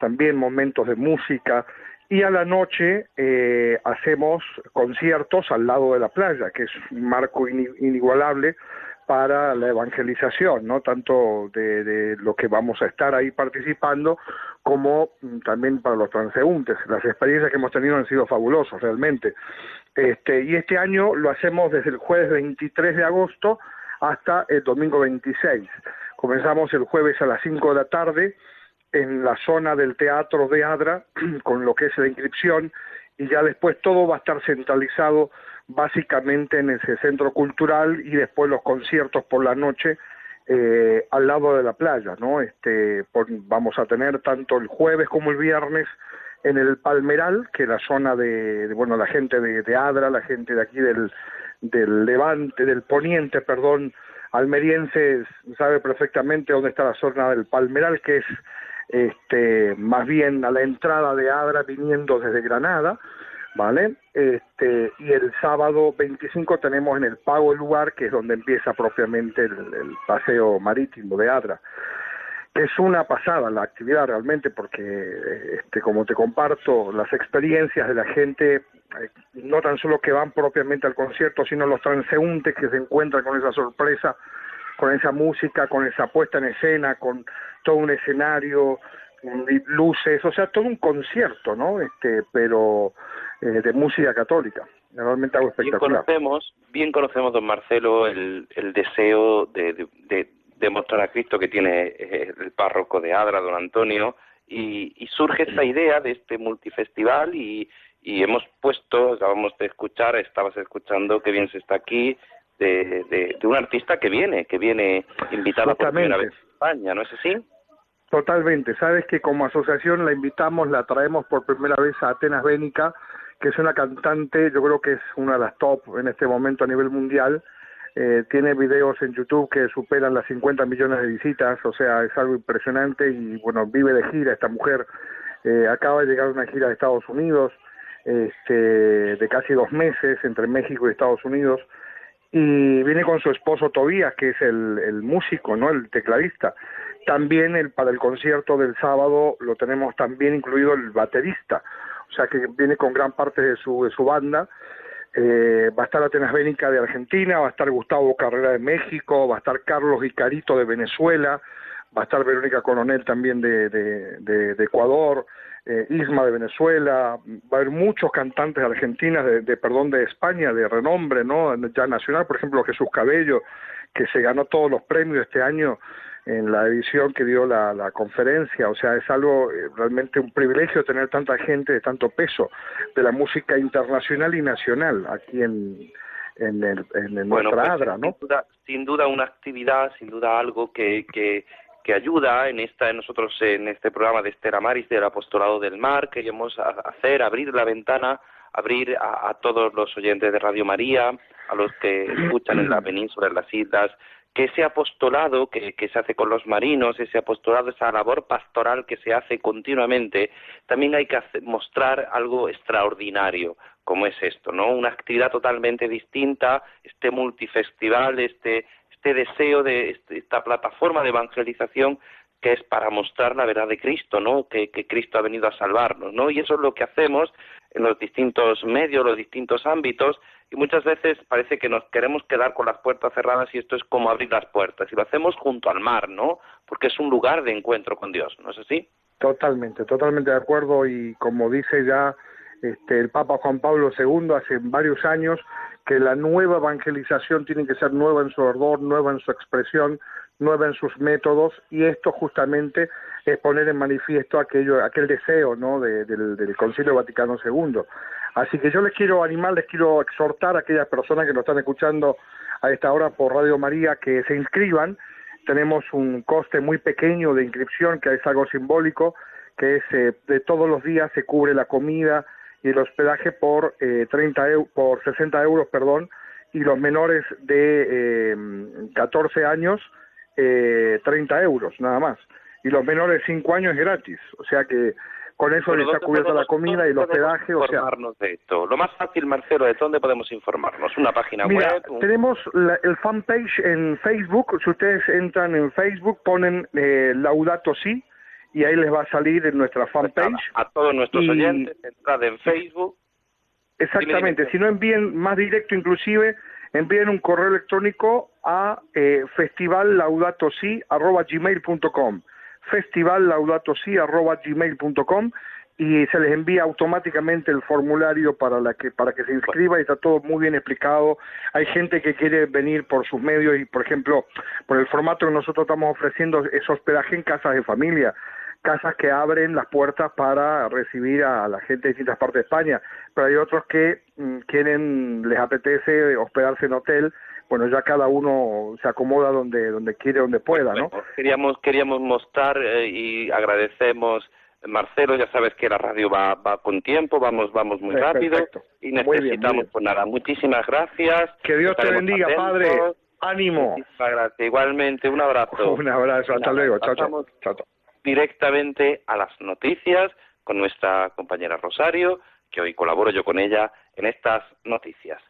también momentos de música, y a la noche eh, hacemos conciertos al lado de la playa, que es un marco inigualable para la evangelización, no tanto de, lo que vamos a estar ahí participando, como mm, también para los transeúntes. Las experiencias que hemos tenido han sido fabulosas realmente. Este, y este año lo hacemos desde el jueves 23 de agosto hasta el domingo 26. Comenzamos el jueves a las 5 de la tarde en la zona del teatro de Adra, con lo que es la inscripción, y ya después todo va a estar centralizado básicamente en ese centro cultural y después los conciertos por la noche eh, al lado de la playa, ¿no? Este, vamos a tener tanto el jueves como el viernes en el Palmeral, que la zona de, bueno, la gente de, de, Adra, la gente de aquí del, del Levante, del Poniente, perdón, almeriense sabe perfectamente dónde está la zona del Palmeral, que es este, más bien a la entrada de Adra viniendo desde Granada, ¿vale? Este, y el sábado 25 tenemos en el Pago el lugar, que es donde empieza propiamente el, paseo marítimo de Adra. Es una pasada la actividad realmente porque, este, como te comparto, las experiencias de la gente, eh, no tan solo que van propiamente al concierto, sino los transeúntes que se encuentran con esa sorpresa, con esa música, con esa puesta en escena, con todo un escenario, luces, o sea, todo un concierto, ¿no? Este, pero eh, de música católica. Realmente algo espectacular. Bien conocemos, bien conocemos, don Marcelo, el, el deseo de, de, mostrar a Cristo que tiene eh, el párroco de Adra, don Antonio, y, y surge esta idea de este multifestival y, y hemos puesto, acabamos de escuchar, estabas escuchando que bien se está aquí, de, de, de un artista que viene, que viene invitado por primera vez a España, ¿no es así? Totalmente. Sabes que como asociación la invitamos, la traemos por primera vez a Atenas Bénica, que es una cantante, yo creo que es una de las top en este momento a nivel mundial. Eh, tiene videos en YouTube que superan las 50 millones de visitas, o sea, es algo impresionante y bueno, vive de gira esta mujer. Eh, acaba de llegar a una gira de Estados Unidos, este, de casi dos meses entre México y Estados Unidos y viene con su esposo Tobías, que es el, el músico, ¿no? El tecladista. También el, para el concierto del sábado lo tenemos también incluido el baterista, o sea que viene con gran parte de su, de su banda. Eh, va a estar Atenas Bénica de Argentina, va a estar Gustavo Carrera de México, va a estar Carlos Icarito de Venezuela, va a estar Verónica Coronel también de, de, Ecuador, eh, Isma de Venezuela, va a haber muchos cantantes argentinos de, de, perdón, de España, de renombre, ¿no? Ya nacional, por ejemplo, Jesús Cabello, que se ganó todos los premios este año en la edición que dio la, la conferencia, o sea, es algo eh, realmente un privilegio tener tanta gente de tanto peso de la música internacional y nacional aquí en, en, el, en, nuestra pues, Adra, ¿no? Sin duda, sin duda, una actividad, sin duda algo que, que, que ayuda en esta nosotros en este programa de Estera Maris del Apostolado del Mar queremos hacer abrir la ventana abrir a, todos los oyentes de Radio María a los que escuchan en la península en las islas que ese apostolado que, se hace con los marinos, ese apostolado, esa labor pastoral que se hace continuamente, también hay que mostrar algo extraordinario, como es esto, ¿no? Una actividad totalmente distinta, este multifestival, este, este deseo de este, esta plataforma de evangelización que es para mostrar la verdad de Cristo, ¿no? Que, que, Cristo ha venido a salvarnos, ¿no? Y eso es lo que hacemos en los distintos medios, los distintos ámbitos, y muchas veces parece que nos queremos quedar con las puertas cerradas y esto es como abrir las puertas y lo hacemos junto al mar, ¿no? Porque es un lugar de encuentro con Dios, ¿no es así? Totalmente, totalmente de acuerdo y como dice ya este, el Papa Juan Pablo II hace varios años que la nueva evangelización tiene que ser nueva en su ardor, nueva en su expresión, nueva en sus métodos y esto justamente es poner en manifiesto aquello, aquel deseo ¿no? del, del Concilio Vaticano II Así que yo les quiero animar, les quiero exhortar a aquellas personas que nos están escuchando a esta hora por Radio María que se inscriban. Tenemos un coste muy pequeño de inscripción, que es algo simbólico, que es eh, de todos los días se cubre la comida y el hospedaje por eh, 30 por 60 euros, perdón, y los menores de eh, 14 años eh, 30 euros nada más. Y los menores de 5 años gratis. O sea que con eso les está cubierta la comida y el hospedaje. O sea, de esto. Lo más fácil, Marcelo, ¿de dónde podemos informarnos? ¿Una página web? Tenemos el fanpage en Facebook. Si ustedes entran en Facebook, ponen eh, Laudato Si y ahí les va a salir en nuestra fanpage. a todos nuestros oyentes, entrad en Facebook. Exactamente. Si no envíen más directo, inclusive, envíen un correo electrónico a eh, festivallaudatosí.com festivallaudatosí.gmail.com y se les envía automáticamente el formulario para la que para que se inscriba y está todo muy bien explicado. Hay gente que quiere venir por sus medios y, por ejemplo, por el formato que nosotros estamos ofreciendo es hospedaje en casas de familia, casas que abren las puertas para recibir a la gente de distintas partes de España, pero hay otros que mm, quieren, les apetece hospedarse en hotel bueno, ya cada uno se acomoda donde, donde quiere, donde pueda, ¿no? Queríamos, queríamos mostrar eh, y agradecemos, Marcelo, ya sabes que la radio va, va con tiempo, vamos, vamos muy rápido y necesitamos, pues nada, muchísimas gracias. Que Dios te bendiga, Padre. Ánimo. Muchísimas gracias. Igualmente, un abrazo. un abrazo, hasta luego. Chao, chao, chao. Directamente a las noticias con nuestra compañera Rosario, que hoy colaboro yo con ella en estas noticias.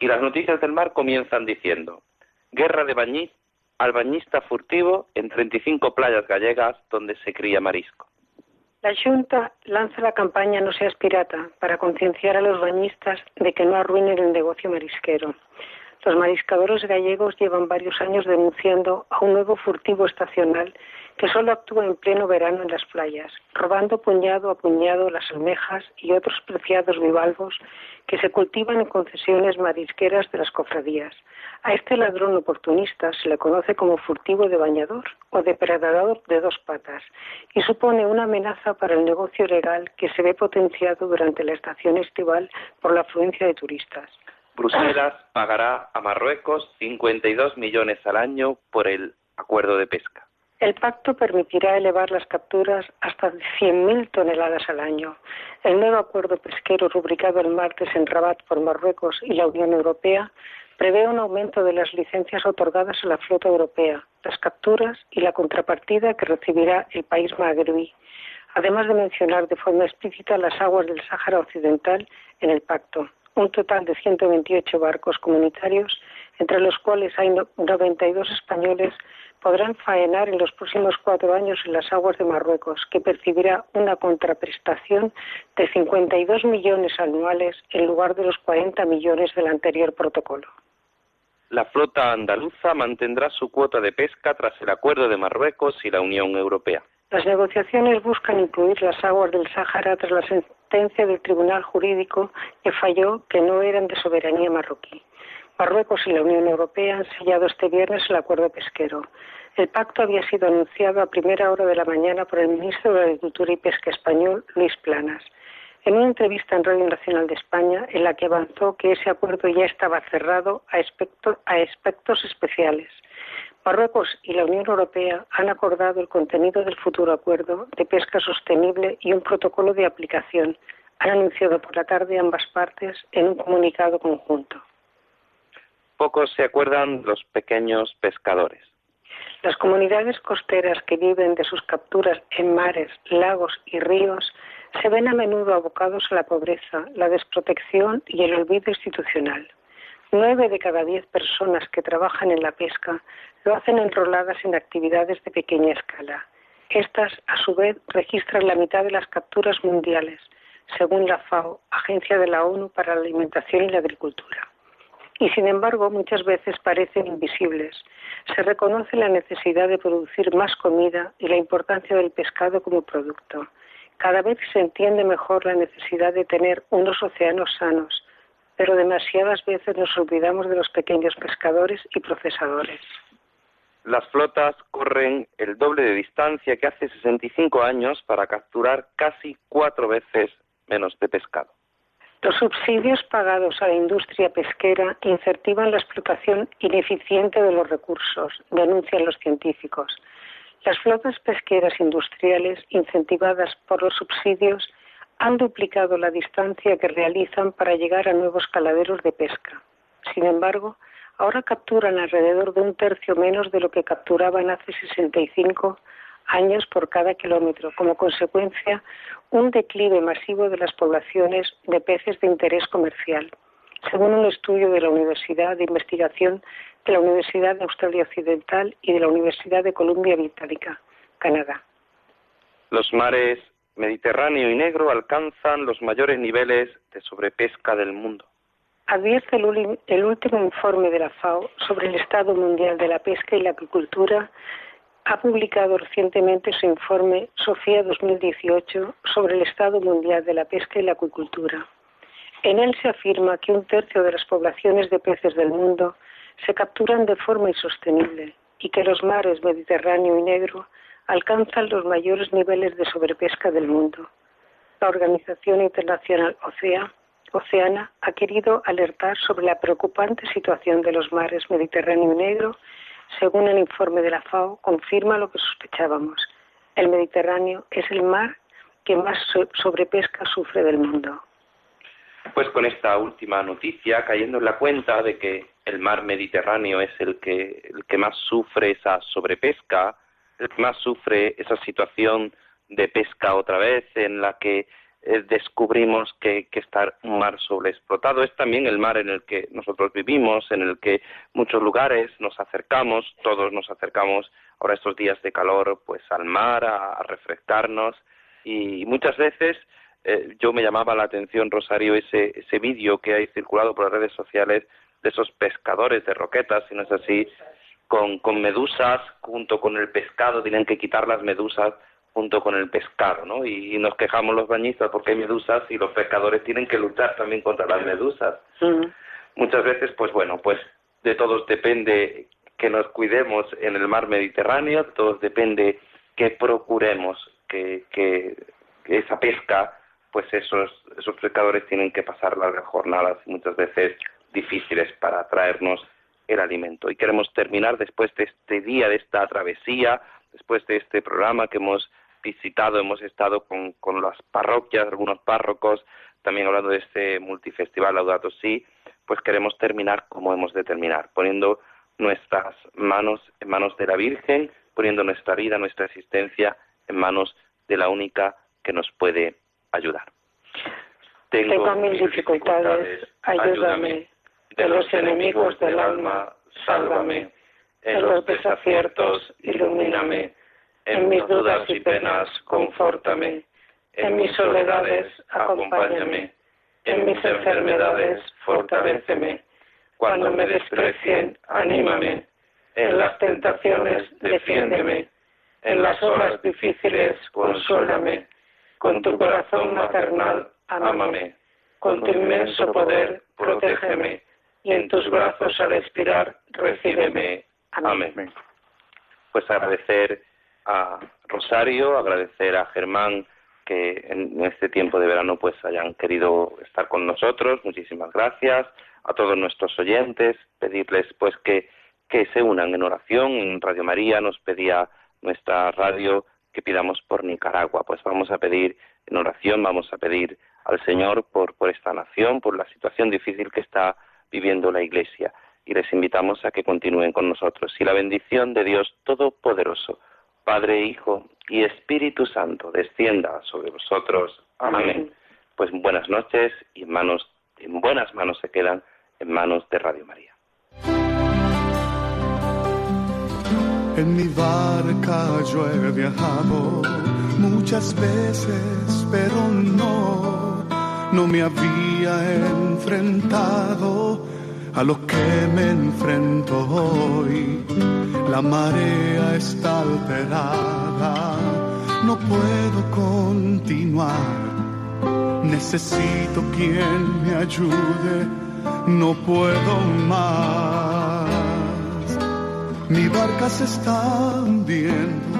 Y las noticias del mar comienzan diciendo, guerra de bañiz, albañista furtivo en 35 playas gallegas donde se cría marisco. La Junta lanza la campaña No seas pirata para concienciar a los bañistas de que no arruinen el negocio marisquero. Los mariscadores gallegos llevan varios años denunciando a un nuevo furtivo estacional que solo actúa en pleno verano en las playas, robando puñado a puñado las almejas y otros preciados bivalvos que se cultivan en concesiones marisqueras de las cofradías. A este ladrón oportunista se le conoce como furtivo de bañador o depredador de dos patas y supone una amenaza para el negocio legal que se ve potenciado durante la estación estival por la afluencia de turistas. Bruselas pagará a Marruecos 52 millones al año por el acuerdo de pesca. El pacto permitirá elevar las capturas hasta 100.000 toneladas al año. El nuevo acuerdo pesquero rubricado el martes en Rabat por Marruecos y la Unión Europea prevé un aumento de las licencias otorgadas a la flota europea, las capturas y la contrapartida que recibirá el país magrebí, además de mencionar de forma explícita las aguas del Sáhara Occidental en el pacto. Un total de 128 barcos comunitarios, entre los cuales hay 92 españoles, podrán faenar en los próximos cuatro años en las aguas de Marruecos, que percibirá una contraprestación de 52 millones anuales en lugar de los 40 millones del anterior protocolo. La flota andaluza mantendrá su cuota de pesca tras el acuerdo de Marruecos y la Unión Europea. Las negociaciones buscan incluir las aguas del Sáhara tras la sentencia del Tribunal Jurídico que falló que no eran de soberanía marroquí. Marruecos y la Unión Europea han sellado este viernes el acuerdo pesquero. El pacto había sido anunciado a primera hora de la mañana por el ministro de Agricultura y Pesca español, Luis Planas, en una entrevista en Radio Nacional de España, en la que avanzó que ese acuerdo ya estaba cerrado a, a aspectos especiales. Marruecos y la Unión Europea han acordado el contenido del futuro acuerdo de pesca sostenible y un protocolo de aplicación. Han anunciado por la tarde ambas partes en un comunicado conjunto. Pocos se acuerdan los pequeños pescadores. Las comunidades costeras que viven de sus capturas en mares, lagos y ríos se ven a menudo abocados a la pobreza, la desprotección y el olvido institucional. Nueve de cada diez personas que trabajan en la pesca lo hacen enroladas en actividades de pequeña escala. Estas, a su vez, registran la mitad de las capturas mundiales, según la FAO, Agencia de la ONU para la Alimentación y la Agricultura. Y sin embargo, muchas veces parecen invisibles. Se reconoce la necesidad de producir más comida y la importancia del pescado como producto. Cada vez se entiende mejor la necesidad de tener unos océanos sanos, pero demasiadas veces nos olvidamos de los pequeños pescadores y procesadores. Las flotas corren el doble de distancia que hace 65 años para capturar casi cuatro veces menos de pescado. Los subsidios pagados a la industria pesquera incentivan la explotación ineficiente de los recursos, denuncian los científicos. Las flotas pesqueras industriales, incentivadas por los subsidios, han duplicado la distancia que realizan para llegar a nuevos caladeros de pesca. Sin embargo, ahora capturan alrededor de un tercio menos de lo que capturaban hace 65 años por cada kilómetro, como consecuencia un declive masivo de las poblaciones de peces de interés comercial, según un estudio de la Universidad de Investigación de la Universidad de Australia Occidental y de la Universidad de Columbia Británica, Canadá. Los mares Mediterráneo y Negro alcanzan los mayores niveles de sobrepesca del mundo. Advierte el, último informe de la FAO sobre el estado mundial de la pesca y la acuicultura ha publicado recientemente su informe Sofía 2018 sobre el estado mundial de la pesca y la acuicultura. En él se afirma que un tercio de las poblaciones de peces del mundo se capturan de forma insostenible y que los mares Mediterráneo y Negro alcanzan los mayores niveles de sobrepesca del mundo. La Organización Internacional Ocea, Oceana ha querido alertar sobre la preocupante situación de los mares Mediterráneo y Negro según el informe de la FAO, confirma lo que sospechábamos. El Mediterráneo es el mar que más sobrepesca sufre del mundo. Pues con esta última noticia, cayendo en la cuenta de que el mar Mediterráneo es el que, el que más sufre esa sobrepesca, el que más sufre esa situación de pesca otra vez en la que eh, descubrimos que, que estar un mar sobreexplotado. Es también el mar en el que nosotros vivimos, en el que muchos lugares nos acercamos, todos nos acercamos ahora estos días de calor, pues al mar, a, refrescarnos. Y muchas veces eh, yo me llamaba la atención, Rosario, ese, ese vídeo que hay circulado por las redes sociales de esos pescadores de roquetas, si no es así, con, con medusas junto con el pescado, tienen que quitar las medusas junto con el pescado, ¿no? Y, nos quejamos los bañistas porque hay medusas y los pescadores tienen que luchar también contra las medusas. Muchas veces, pues bueno, pues de todos depende que nos cuidemos en el mar Mediterráneo, de todos depende que procuremos que, que, esa pesca, pues esos, esos pescadores tienen que pasar largas jornadas muchas veces difíciles para traernos el alimento. Y queremos terminar después de este día, de esta travesía, después de este programa que hemos visitado, hemos estado con, con las parroquias, algunos párrocos, también hablando de este multifestival Laudato Si, pues queremos terminar como hemos de terminar, poniendo nuestras manos en manos de la Virgen, poniendo nuestra vida, nuestra existencia en manos de la única que nos puede ayudar. Tengo, mil dificultades, ayúdame. De los enemigos del alma, sálvame. En los desaciertos, ilumíname en mis dudas y penas, confórtame. En mis soledades, acompáñame. En mis enfermedades, fortaléceme. Cuando me desprecien, anímame. En las tentaciones, defiéndeme. En las horas difíciles, consuélame. Con tu corazón maternal, ámame. Con tu inmenso poder, protégeme. Y en tus brazos al expirar, recíbeme. Amén. Pues agradecer a Rosario, agradecer a Germán que en este tiempo de verano pues hayan querido estar con nosotros, muchísimas gracias, a todos nuestros oyentes, pedirles pues que que se unan en oración. En Radio María nos pedía nuestra radio que pidamos por Nicaragua. Pues vamos a pedir en oración, vamos a pedir al Señor por, por esta nación, por la situación difícil que está viviendo la Iglesia. Y les invitamos a que continúen con nosotros. Y la bendición de Dios Todopoderoso, Padre, Hijo y Espíritu Santo, descienda sobre vosotros. Amén. Pues buenas noches y en manos, en buenas manos se quedan en manos de Radio María. En mi barca yo he viajado muchas veces, pero no, no me había enfrentado a lo que me enfrento hoy. La marea está alterada, no puedo continuar. Necesito quien me ayude, no puedo más. Mi barca se está hundiendo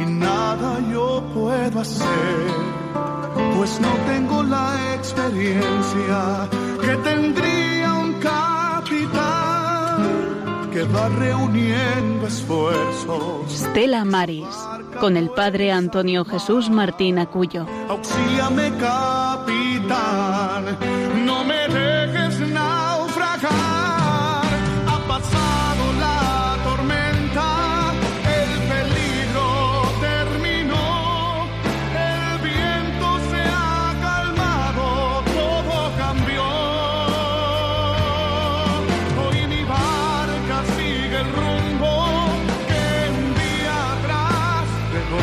y nada yo puedo hacer, pues no tengo la experiencia que tendría un capitán que va reuniendo esfuerzos. Stella Maris, con el padre Antonio Jesús Martín Acuyo. Auxíame, capitán